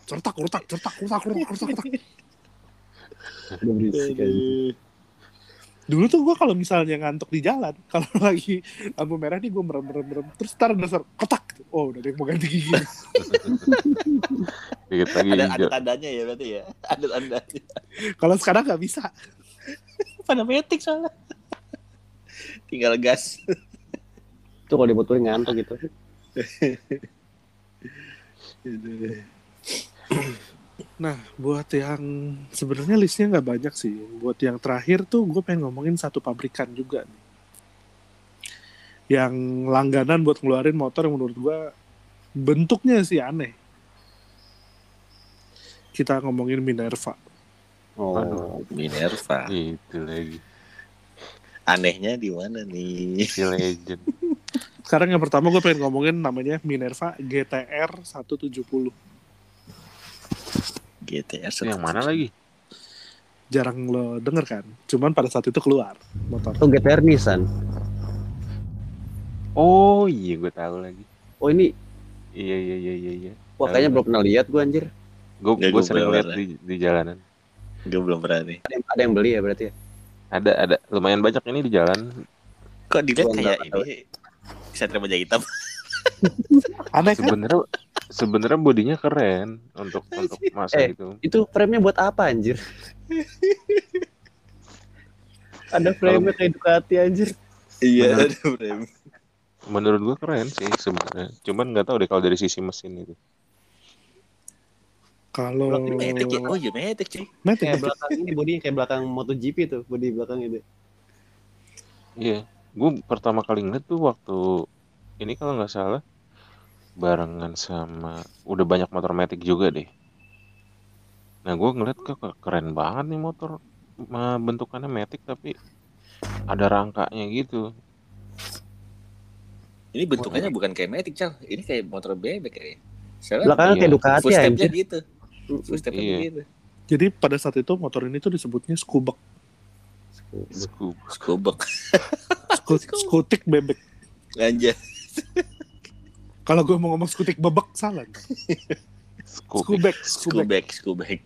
Certak kortak certak kortak kortak kortak kortak. Udah berisik aja. Dulu tuh gue kalau misalnya ngantuk di jalan, [LAUGHS] kalau lagi lampu merah nih gue merem merem merem, terus tar ada suara kotak, oh udah ada yang mau ganti gigi. [LAUGHS] Ada ada tandanya ya berarti ya. [LAUGHS] Ada tandanya. kalau sekarang nggak bisa. Pada metik soalnya. Tinggal gas. Itu kalau dibutuhin ngantuk gitu. [CLEARS THROAT] Nah, buat yang sebenarnya listnya nggak banyak sih. Buat yang terakhir tuh gue pengen ngomongin satu pabrikan juga nih. Yang langganan buat ngeluarin motor yang menurut gue bentuknya sih aneh. Kita ngomongin Minerva. Oh. Minerva. Itu lagi. Anehnya di mana nih? Si legend. [LAUGHS] Sekarang yang pertama gue pengen ngomongin namanya Minerva GTR 170. GTR yang mana lagi? Jarang lo denger kan? Cuman pada saat itu keluar motor. Itu GTR Nissan. Oh iya gue tahu lagi. Oh ini, Iya iya iya iya. iya. wah kayaknya belum pernah lihat gue anjir. Gue Ya, gue gua sering lihat di, di jalanan. Gue belum berani. Ada yang, ada yang beli ya berarti ya? Ada ada lumayan banyak ini di jalan. Kok dilihat Gua kayak ini Satria Baja Hitam. Aneh kan? Sebenarnya sebenarnya bodinya keren untuk untuk masa Eh. gitu. Itu frame-nya buat apa anjir? [LAUGHS] ada frame-nya kayak Ducati anjir. Iya, Bener. ada frame. Menurut gue keren sih sebenarnya. Cuman nggak tahu deh kalau dari sisi mesin itu. Kalau Matic ya? Oh iya Matic cuy. Matic, Kayak belakang ini bodinya kayak belakang MotoGP tuh, bodi belakang itu. Iya, gue pertama kali ngeliat tuh waktu ini kalau nggak salah barengan sama udah banyak motor Matic juga deh. Nah gue ngeliat kok keren banget nih motor bentukannya Matic tapi ada rangkanya gitu. Ini bentukannya bukan kayak Matic, Cal. Ini kayak motor bebek kayaknya. Soalnya Belakangnya Iya. kayak Ducati anjir. gitu. Stepnya Iya. gitu. Jadi pada saat itu motor ini tuh disebutnya skubek, Scoop. Skobek. Sku- [LAUGHS] skutik bebek. Anjir. Kalau gue mau ngomong skutik bebek salah. Skubek, skubek. Skobek.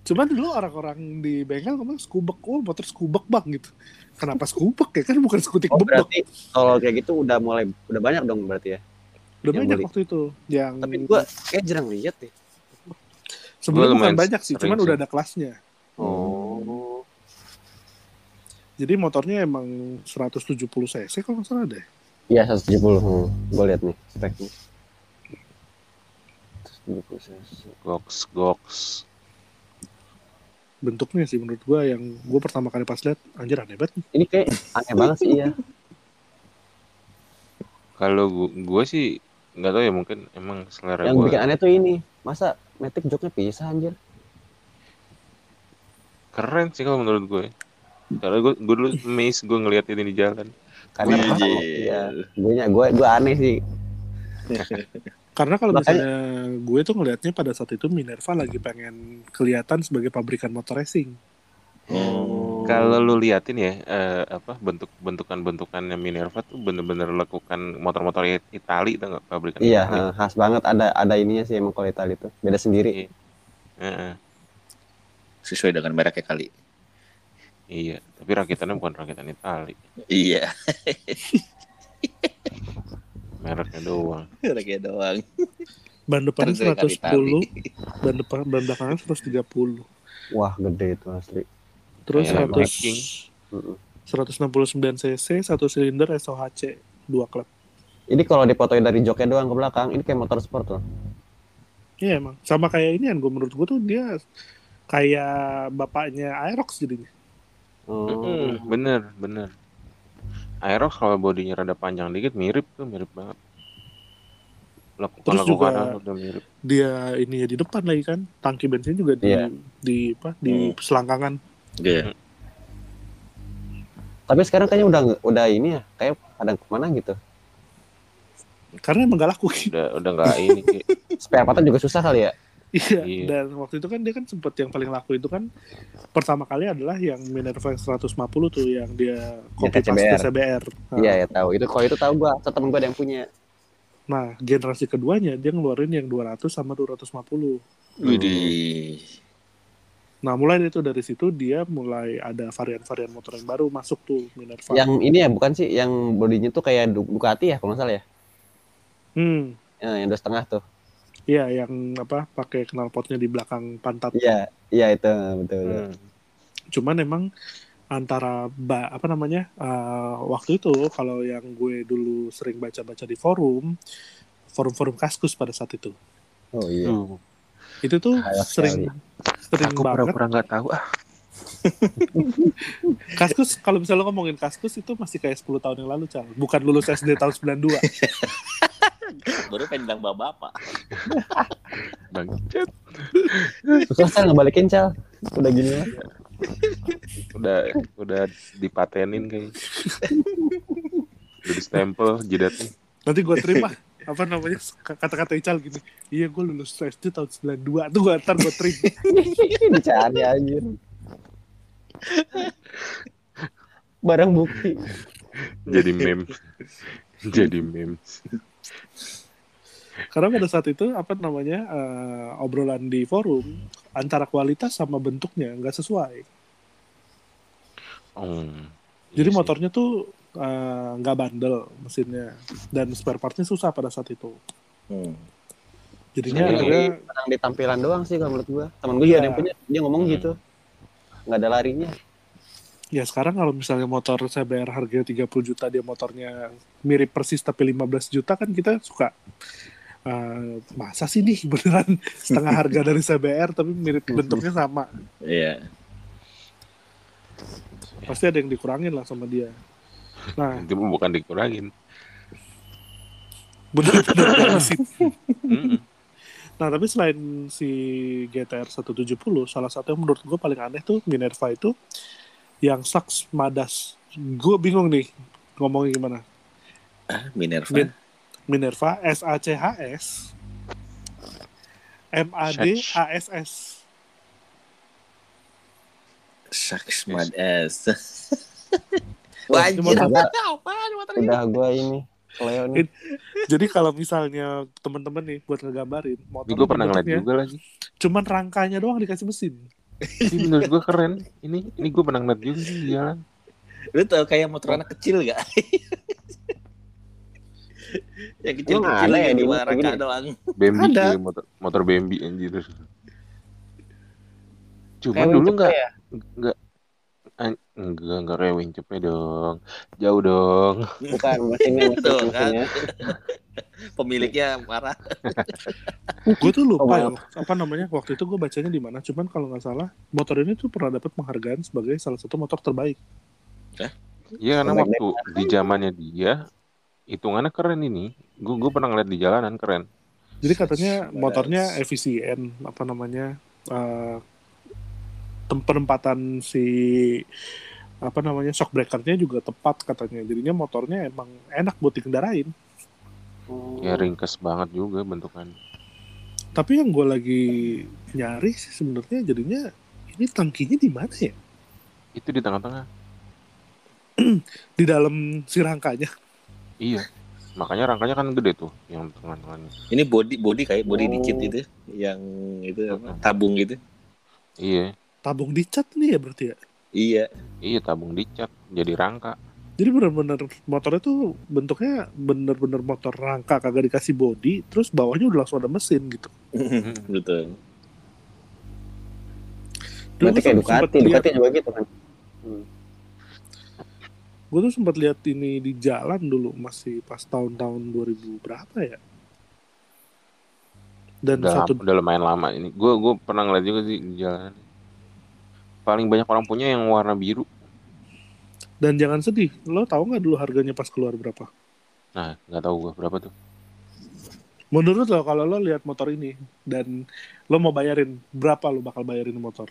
Cuman dulu orang-orang di bengkel ngomong skubek, oh motor skubek bang gitu. Kenapa skubek ya? Kan bukan skutik Oh, bebek. berarti kalau kayak gitu udah mulai udah banyak dong berarti ya. Udah yang banyak beli. waktu itu. Yang Tapi gua kayak jarang lihat deh. sebenarnya Gua bukan banyak sih, cuman sih. udah ada kelasnya. Oh. Jadi motornya emang 170 cc kalau nggak salah deh. Iya 170. Hmm. Gue lihat nih speknya. 170 cc. Gox gox. Bentuknya sih menurut gue yang gue pertama kali pas lihat anjir aneh banget. nih. Ini kayak aneh banget sih ya. Kalau gue, sih nggak tahu ya mungkin emang selera Yang gue. bikin aneh tuh ini. Masa Matic joknya pisah anjir. Keren sih kalau menurut gue. Karena gue, gue dulu amazed gue ngeliat ini di jalan. Karena iya, gue gue gue aneh sih. [LAUGHS] Karena kalau Makanya- misalnya gue tuh ngelihatnya pada saat itu Minerva lagi pengen kelihatan sebagai pabrikan motor racing. Hmm. Kalau lu liatin ya eh, apa bentuk bentukan bentukannya Minerva tuh bener-bener lekukan motor-motor It- Itali tuh nggak pabrikan Iya, Itali. eh, khas banget ada ada ininya sih emang kalau Itali itu. Beda sendiri. Heeh, Sesuai dengan mereknya kali. Iya, tapi rakitannya bukan rakitan Itali, Iya. [LAUGHS] mereknya doang. Mereknya doang. Ban dari 110, ban depan ban belakangnya 130. Wah, gede itu asli. Terus Kayak 100 Viking. Mm-mm. 169 cc, satu silinder SOHC, dua klep. Ini kalau dipotoin dari joknya doang ke belakang, ini kayak motor sport loh. Iya emang. Sama kayak ini kan gue menurut gue tuh dia kayak bapaknya Aerox jadinya. Oh. Mm-mm, bener, bener. Aerox kalau bodinya rada panjang dikit mirip tuh, mirip banget. Lekukan Terus juga- lekukan udah mirip. Dia ini ya di depan lagi kan. Tangki bensin juga di Iya. di apa? Di selangkangan. Iya. Tapi sekarang kayaknya udah udah ini ya, kayak pada ke mana gitu. Karena emang gak laku. Udah udah nggak ini kayak [LAUGHS] Spare partnya juga susah kali ya. Iya, Iya. dan waktu itu kan dia kan sempet yang paling laku itu kan pertama kali adalah yang Minerva 150 tuh yang dia copy paste CBR. CBR. Nah, Iya ya tahu. Itu kalau itu tahu gua, temen gua ada yang punya. Nah, generasi keduanya dia ngeluarin yang 200 sama 250. Widih. Nah, mulai itu dari situ dia mulai ada varian-varian motor yang baru masuk tuh Minerva. Yang ini ya bukan sih, yang bodinya tuh kayak Du- Ducati ya kalau nggak salah ya. Hmm, Ya, yang dua setengah tuh. Iya yang apa pakai knalpotnya di belakang pantat. Iya, iya itu betul. betul. hmm, Cuman emang antara ba, apa namanya eh, waktu itu kalau yang gue dulu sering baca-baca di forum forum-forum kaskus pada saat itu Oh iya. tuh. itu tuh Sayang sering sering Aku banget pura-pura nggak tahu ah. [LAUGHS] kaskus kalau misalnya lo ngomongin kaskus itu masih kayak 10 tahun yang lalu cal bukan lulus SD tahun 92 [LAUGHS] Baru pengen bilang bapak-bapak. Bangcet. Susah Cal ngebalikin Cal. Udah gini lah. Udah udah dipatenin kayak. Udah di stempel jidatnya. nanti gue terima apa namanya kata-kata Ical gini iya gue lulus SD tahun 92 tuh gue ntar gue terima [LAUGHS] Dicari anjir. Barang bukti. Jadi meme. Jadi meme. Karena pada saat itu apa namanya eh, obrolan di forum antara kualitas sama bentuknya nggak sesuai. Oh. Jadi iya sih. motornya tuh eh, nggak bandel mesinnya dan spare partnya susah pada saat itu. Hmm. Jadinya Iya. akhirnya Orang di tampilan doang sih kalau menurut gua. Temen gua juga ada yang punya, dia ngomong Hmm. gitu. Nggak ada larinya. ya sekarang kalau misalnya motor CBR harganya 30 juta dia motornya mirip persis tapi 15 juta kan kita suka eh, masa sih nih beneran [LAUGHS] setengah harga dari CBR tapi mirip bentuknya sama Iya. pasti ada yang dikurangin lah sama dia nah Itu bukan dikurangin. bener-bener sih Mm-mm. Nah, tapi selain si GTR 170, salah satu yang menurut gue paling aneh tuh Minerva itu yang Saks Madas. Gue bingung nih ngomongnya gimana. Ah, Minerva. Min- Minerva S A C H S M A D A S S. Saks mad ass. Wah, Wah, ini anjir. motor- [LAUGHS] Apaan motor ini? Udah gua ini. Leo nih. Jadi kalau misalnya teman-teman nih buat ngegambarin motor gue pernah ngeliat juga lagi. cuman rangkanya doang dikasih mesin. [LAUGHS] Ini menurut gue keren. Ini ini gue pernah ngeliat juga sih jalan. Lu tau kayak motor anak kecil gak? [LAUGHS] [LAUGHS] yang kecil Emang kecil ada ya di cuma gini? doang. Bambi Ada. iya, motor motor Bambi anjir. Cuman Kayak dulu Winchester nggak ya? enggak enggak kayak wincepnya dong. Jauh dong. Bukan mesinnya mesin Tuh, kan. [LAUGHS] Pemiliknya marah. [LAUGHS] Gue tuh lupa Oh, ya, apa namanya waktu itu gue bacanya di mana. Cuman kalau nggak salah motor ini tuh pernah dapat penghargaan sebagai salah satu motor terbaik. Iya karena waktu di zamannya dia hitungannya keren ini. Gue gue pernah ngeliat di jalanan keren. Jadi katanya motornya efisien, apa namanya eh, tem- penempatan si apa namanya shock breakernya juga tepat katanya. Jadinya motornya emang enak buat dikendarain. Ya ringkes banget juga bentukannya. Tapi yang gue lagi nyari sih sebenarnya jadinya ini tangkinya di mana ya? Itu di tengah-tengah. [CLEARS THROAT] Di dalam si rangkanya. Iya. Makanya rangkanya kan gede tuh yang tengah-tengahnya. Ini body body kayak body Oh. dikit itu yang itu apa, tabung gitu. Iya. Tabung dicat nih ya berarti ya. Iya. Iya tabung dicat jadi rangka. Jadi bener-bener motornya tuh bentuknya bener-bener motor rangka kagak dikasih body, terus bawahnya udah langsung ada mesin gitu. [LAUGHS] Betul. Berarti kayak Ducati, Ducati juga gitu kan. Gue tuh sempat lihat ini di jalan dulu masih pas tahun-tahun 2000 berapa ya dan Udah, satu udah lumayan lama ini. Gue gue pernah ngeliat juga sih di jalanan. Paling banyak orang punya yang warna biru. dan jangan sedih lo tahu nggak dulu harganya pas keluar berapa Nah, nggak tahu gue berapa tuh. menurut lo kalau lo lihat motor ini dan lo mau bayarin berapa lo bakal bayarin motor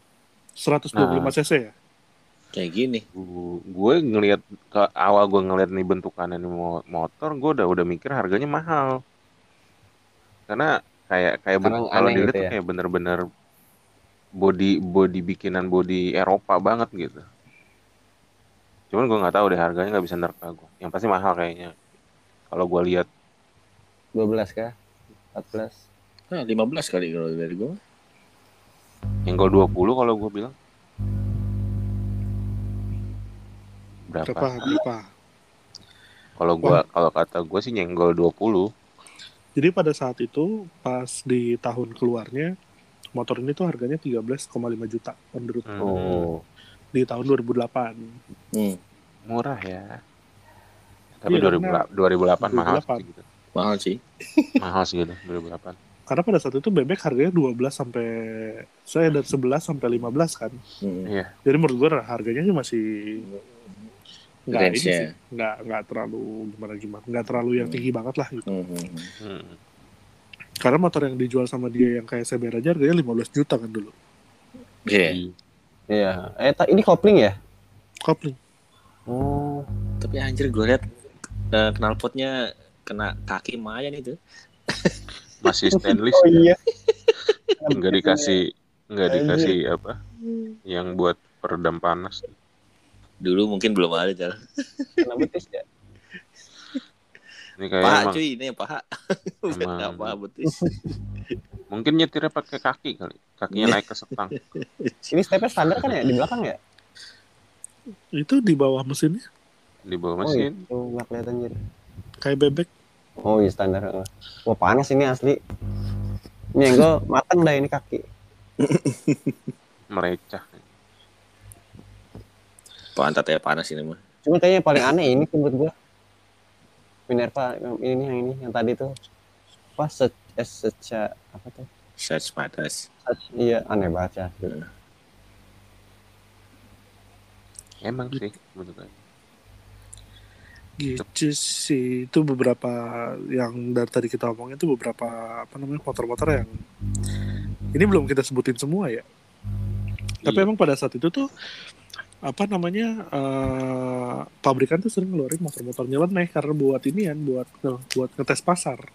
125 Nah. cc ya Kayak gini. Gu- Gue ngelihat ke awal gue ngeliat nih bentukannya nih mo- motor, gue udah udah mikir harganya mahal. Karena kayak kayak ben- Karena kalau aneh dilihat gitu ya. kayak bener-bener body body bikinan body Eropa banget gitu. Cuman gue nggak tahu deh harganya nggak bisa nerka gue. Yang pasti mahal kayaknya. Kalau gue lihat 12 kah? 14. Nah, 15 kali kalau dari gua. yang gue 20 kalau gue bilang berapa? berapa berapa Kalau gua kalau kata gue sih nyenggol 20. jadi pada saat itu pas di tahun keluarnya motor ini tuh harganya 13,5 juta on the road Hmm, Oh. di tahun 2008 Hmm, Murah ya. Tapi Iya, 2008, 2008 mahal 2008. sih gitu. mahal sih. [LAUGHS] Mahal sih gitu 2008. karena pada saat itu bebek harganya 12 sampai saya dari 11 sampai 15 kan Hmm. Iya. jadi menurut gue harganya sih masih nggak ini sih nggak nggak terlalu gimana gimana nggak terlalu yang Hmm. tinggi banget lah gitu Hmm, hmm, hmm. Karena motor yang dijual sama dia yang kayak CBR aja harganya 15 juta kan dulu Iya. Iya. Eh, ta- ini kopling ya? kopling Oh. Tapi anjir gue liat eh, knalpotnya kena kaki Mayan itu. [LAUGHS] Masih stainless Oh ya. iya. Enggak dikasih enggak Anjir. dikasih apa? Yang buat peredam panas. Dulu mungkin belum ada. Kena betis ya? Ini kayak Paha emang, cuy, ini paha. [LAUGHS] Bukan Emang. nggak paha betis. mungkin nyetirnya pakai kaki kali. Kakinya naik ke setang. [LAUGHS] Ini stepnya standar kan ya di belakang ya? Itu di bawah mesinnya Di bawah Oh iya, mesin. tuh nggak kelihatan jadi. kayak bebek. Oh iya standar. Wah panas ini asli. Ini yang gue mateng dah ini kaki. Merecah. Pantatnya panas ini mah. Cuma kayaknya yang paling aneh ini menurut gue. Minerva ini yang ini yang tadi tuh. Apa se eh, seca apa tuh? Such panas. Sec- iya aneh banget ya. asli. Emang sih bentuknya. Gitu sih. Itu beberapa yang dari tadi kita omongin itu beberapa apa namanya motor-motor yang ini belum kita sebutin semua ya. Tapi Iya. emang pada saat itu tuh apa namanya eh, pabrikan tuh sering ngeluarin motor-motor nyeleneh karena buat inian buat buat ngetes pasar.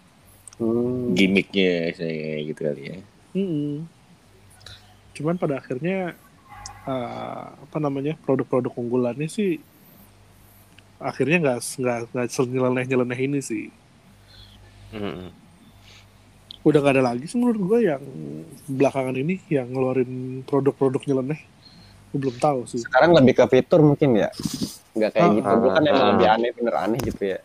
Hmm. Gimiknya saya gitu kali ya. Mm-mm. Cuman pada akhirnya eh, apa namanya produk-produk unggulannya sih akhirnya nggak nggak nggak senyeleneh nyeleneh ini sih. Mm-mm. Udah nggak ada lagi sih menurut gue yang belakangan ini yang ngeluarin produk-produk nyeleneh. Gue belum tahu sih. Sekarang lebih ke fitur mungkin ya. Nggak kayak Ah, gitu. Dulu kan ah, emang ah. lebih aneh bener aneh gitu ya.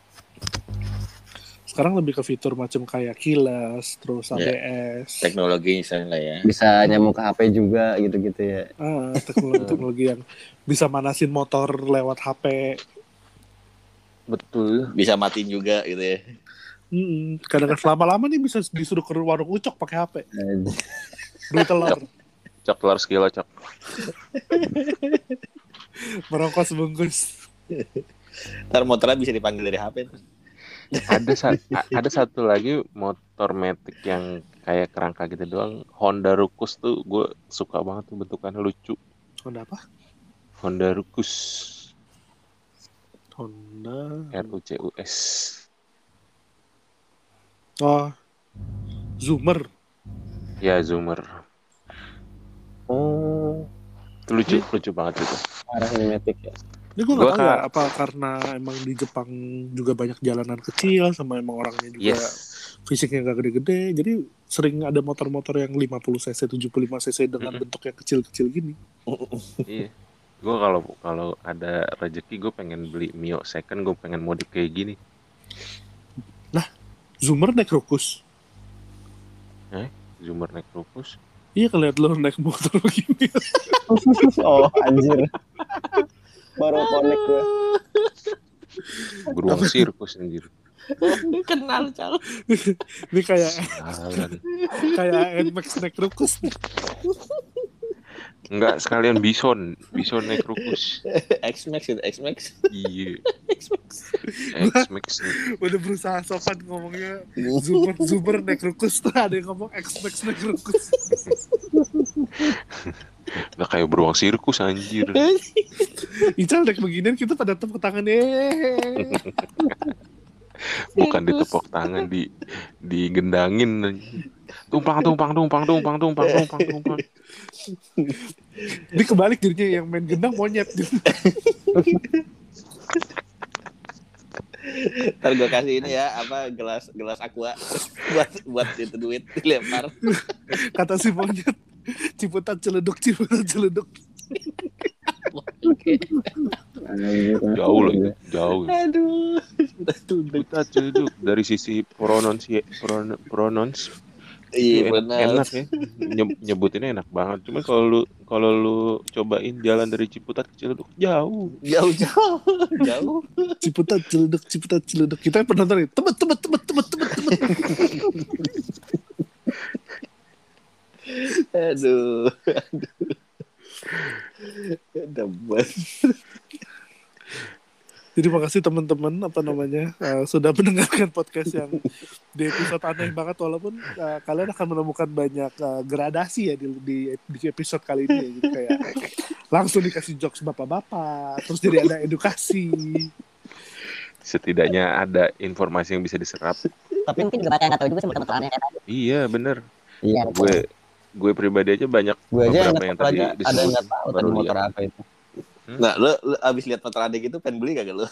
Sekarang lebih ke fitur macam kayak keyless, terus Ya. ABS, Teknologi misalnya lah ya. Bisa nyambung ke HP juga gitu-gitu ya. ah, teknologi-teknologi [LAUGHS] yang bisa manasin motor lewat HP. Betul. Bisa matiin juga gitu ya. Kadang-kadang lama-lama nih bisa disuruh ke warung ucok pakai HP, beli telur, [LAUGHS] Cok telur sekilo cok. [LAUGHS] merokok sebungkus. Ntar motornya bisa dipanggil dari HP. tuh. Ada sa- ada satu lagi motor metik yang kayak kerangka gitu doang. Honda Rucus tuh gue suka banget tuh bentukannya lucu. Honda apa? Honda Rucus. Honda. R U C U S. Oh, Zoomer. Ya Zoomer. Oh, Itu lucu lucu banget itu. arah cinematic ya. Ini gue gak tahu ya, apa karena emang di Jepang juga banyak jalanan kecil sama emang orangnya juga Yes. fisiknya gak gede-gede. Jadi sering ada motor-motor yang 50 cc, 75 cc dengan Mm-mm. bentuk yang kecil-kecil gini. [LAUGHS] Iya. Gue kalau kalau ada rezeki gue pengen beli Mio second gue pengen modif kayak gini. Zoomer naik Rukus. Zoomer naik Rucus. Iya kalian lo naik motor [LAUGHS] begini. oh, anjir. Baru connect gue. Beruang sirkus anjir. Kenal cal. Ini kayak kayak Nmax naik Rukus. Enggak sekalian bison, bison naik Rucus. [LAUGHS] X Max itu X Max. Iya, X [LAUGHS] Max. X-Max. Udah berusaha sopan ngomongnya Zoomer Zoomer naik Rukus. Tuh ada yang ngomong X-Max naik Rukus. [LAUGHS] Udah kayak beruang sirkus anjir. Ical naik beginian kita pada tepuk tangan eh. Bukan ditepok tangan di digendangin anjir. Tumpang tumpang tumpang tumpang tumpang tumpang tumpang. [LAUGHS] Ini kebalik dirinya yang main gendang monyet. [LAUGHS] Ntar gue kasih ini ya apa gelas gelas aqua [LAUGHS] buat buat itu duit dilempar. Kata si monyet. Ciputat celeduk, ciputat celeduk. Jauh loh jauh. Aduh. Kita ceduk dari sisi prononsi pron, pronons Iya enak, benar. enak ya. Nye- nyebutinnya enak banget. Cuma kalau lu kalau lu cobain jalan dari Ciputat ke Ciledug jauh. Jauh jauh jauh. Ciputat celeduk, ciputat celeduk. Kita penonton ini. Tebet, tebet, tebet, tebet, tebet, tebet. Aduh. Aduh. Debat. Jadi makasih teman-teman apa namanya eh, sudah [LAUGHS] mendengarkan podcast yang di episode aneh banget walaupun eh, kalian akan menemukan banyak eh, gradasi ya di, di di episode kali ini ya. Jadi kayak langsung dikasih jokes bapak-bapak terus jadi ada edukasi. Setidaknya ada informasi yang bisa diserap. Tapi mungkin juga banyak yang nggak tahu juga kayak tadi. Iya bener. Iya, Gue gue pribadi aja banyak gue aja yang beberapa yang nggak tadi ada yang nggak tahu tadi baru motor apa itu. Nah, lu, lu abis lihat motor adek gitu pengen beli kagak lu?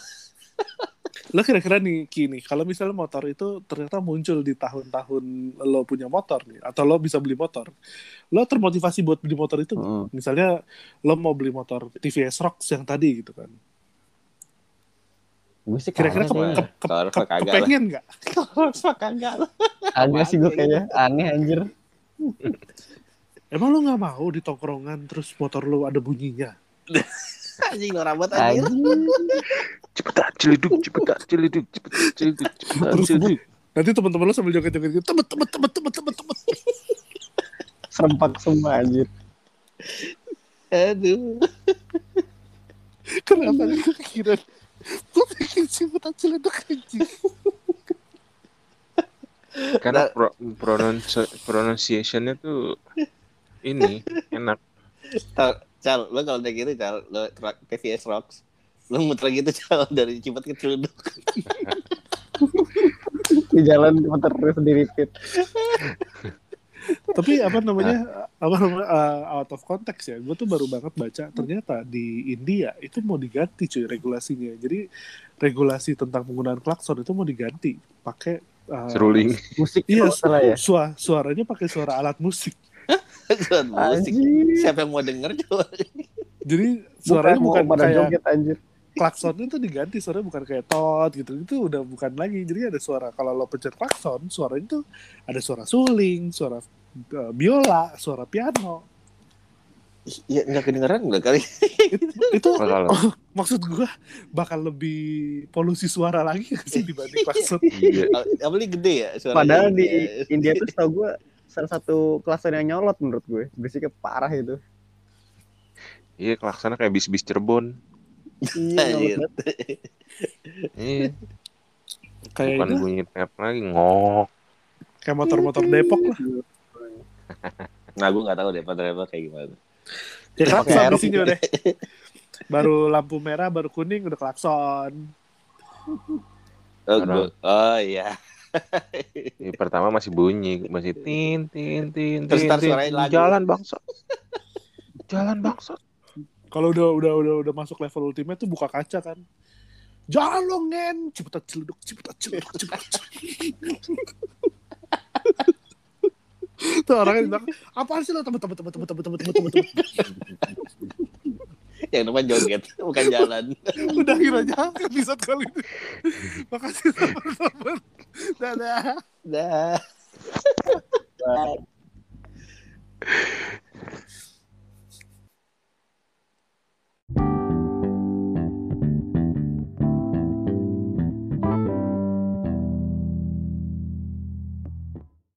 lo [LAUGHS] kira-kira nih kini kalau misalnya motor itu ternyata muncul di tahun-tahun lo punya motor nih atau lo bisa beli motor lo termotivasi buat beli motor itu? Hmm. misalnya lo mau beli motor TVS Rocks yang tadi gitu kan Gue sih kira-kira ke, ke, ke, Kalau ke- kepengen nggak [LAUGHS] kagak lah. Agak sih gue kayaknya aneh anjir. emang lo nggak mau di tongkrongan terus motor lo ada bunyinya [LAUGHS] Anjing lo rambut. Anjir. Cepetan celiduk, cepetan celiduk, cepetan celiduk, cepetan Terus celiduk. nanti teman-teman lo sambil joget-joget gitu tebet tebet tebet tebet tebet tebet Serempak semua anjir. Aduh. kenapa gue kepikiran gue pikir ciputan ciledug anjing Karena pro, pronounce, pronunciation-nya tuh ini enak. Cal, lo kalau udah gitu, Cal, lo TVS Rocks, lo muter gitu, Cal, [LAUGHS] dari Cipat ke Celuduk. [LAUGHS] Di jalan muter terus di repeat. tapi apa namanya apa namanya uh, out of context ya gue tuh baru banget baca ternyata di India itu mau diganti cuy regulasinya jadi regulasi tentang penggunaan klakson itu mau diganti pakai uh, Seruling. Musik Iya, kalau salah ya. sua- suaranya pakai suara alat musik Bukan musik. Anjir. Siapa yang mau denger coba? jadi suaranya bukan, pada kayak joget anjir. klaksonnya tuh diganti suaranya bukan kayak tot gitu itu udah bukan lagi jadi ada suara kalau lo pencet klakson suaranya tuh ada suara suling suara uh, biola suara piano Iya, nggak kedengeran nggak kali? itu, itu Kalau maksud gua bakal lebih polusi suara lagi gak sih dibanding [LAUGHS] klakson iya, Apalagi gede ya suaranya. Padahal di Iya. India tuh tau gue salah satu klaster yang nyolot menurut gue. Berisiknya parah itu. iya kelaksana kayak bis-bis Cirebon. Iya. Iya, kayak bukan itu bunyi tap lagi ngok. kayak motor-motor Depok lah Nah, gue nggak tahu deh Padahal kayak gimana. ya klakson di sini deh baru lampu merah baru kuning udah klakson Oh, oh iya. Iya, pertama masih bunyi, masih tin tin tin Terus tin, tin. lagu. Jalan bangsa. Jalan bangsa. kalau udah udah udah udah masuk level ultimate tuh buka kaca kan jangan lo ngen cepetan celeduk cepetan celeduk cepetan [LAUGHS] tuh orangnya di belakang apaan sih lo tebet tebet tebet tebet Yang depan joget, [LAUGHS] bukan jalan. udah kira aja episode kali ini makasih teman-teman dadah Dah.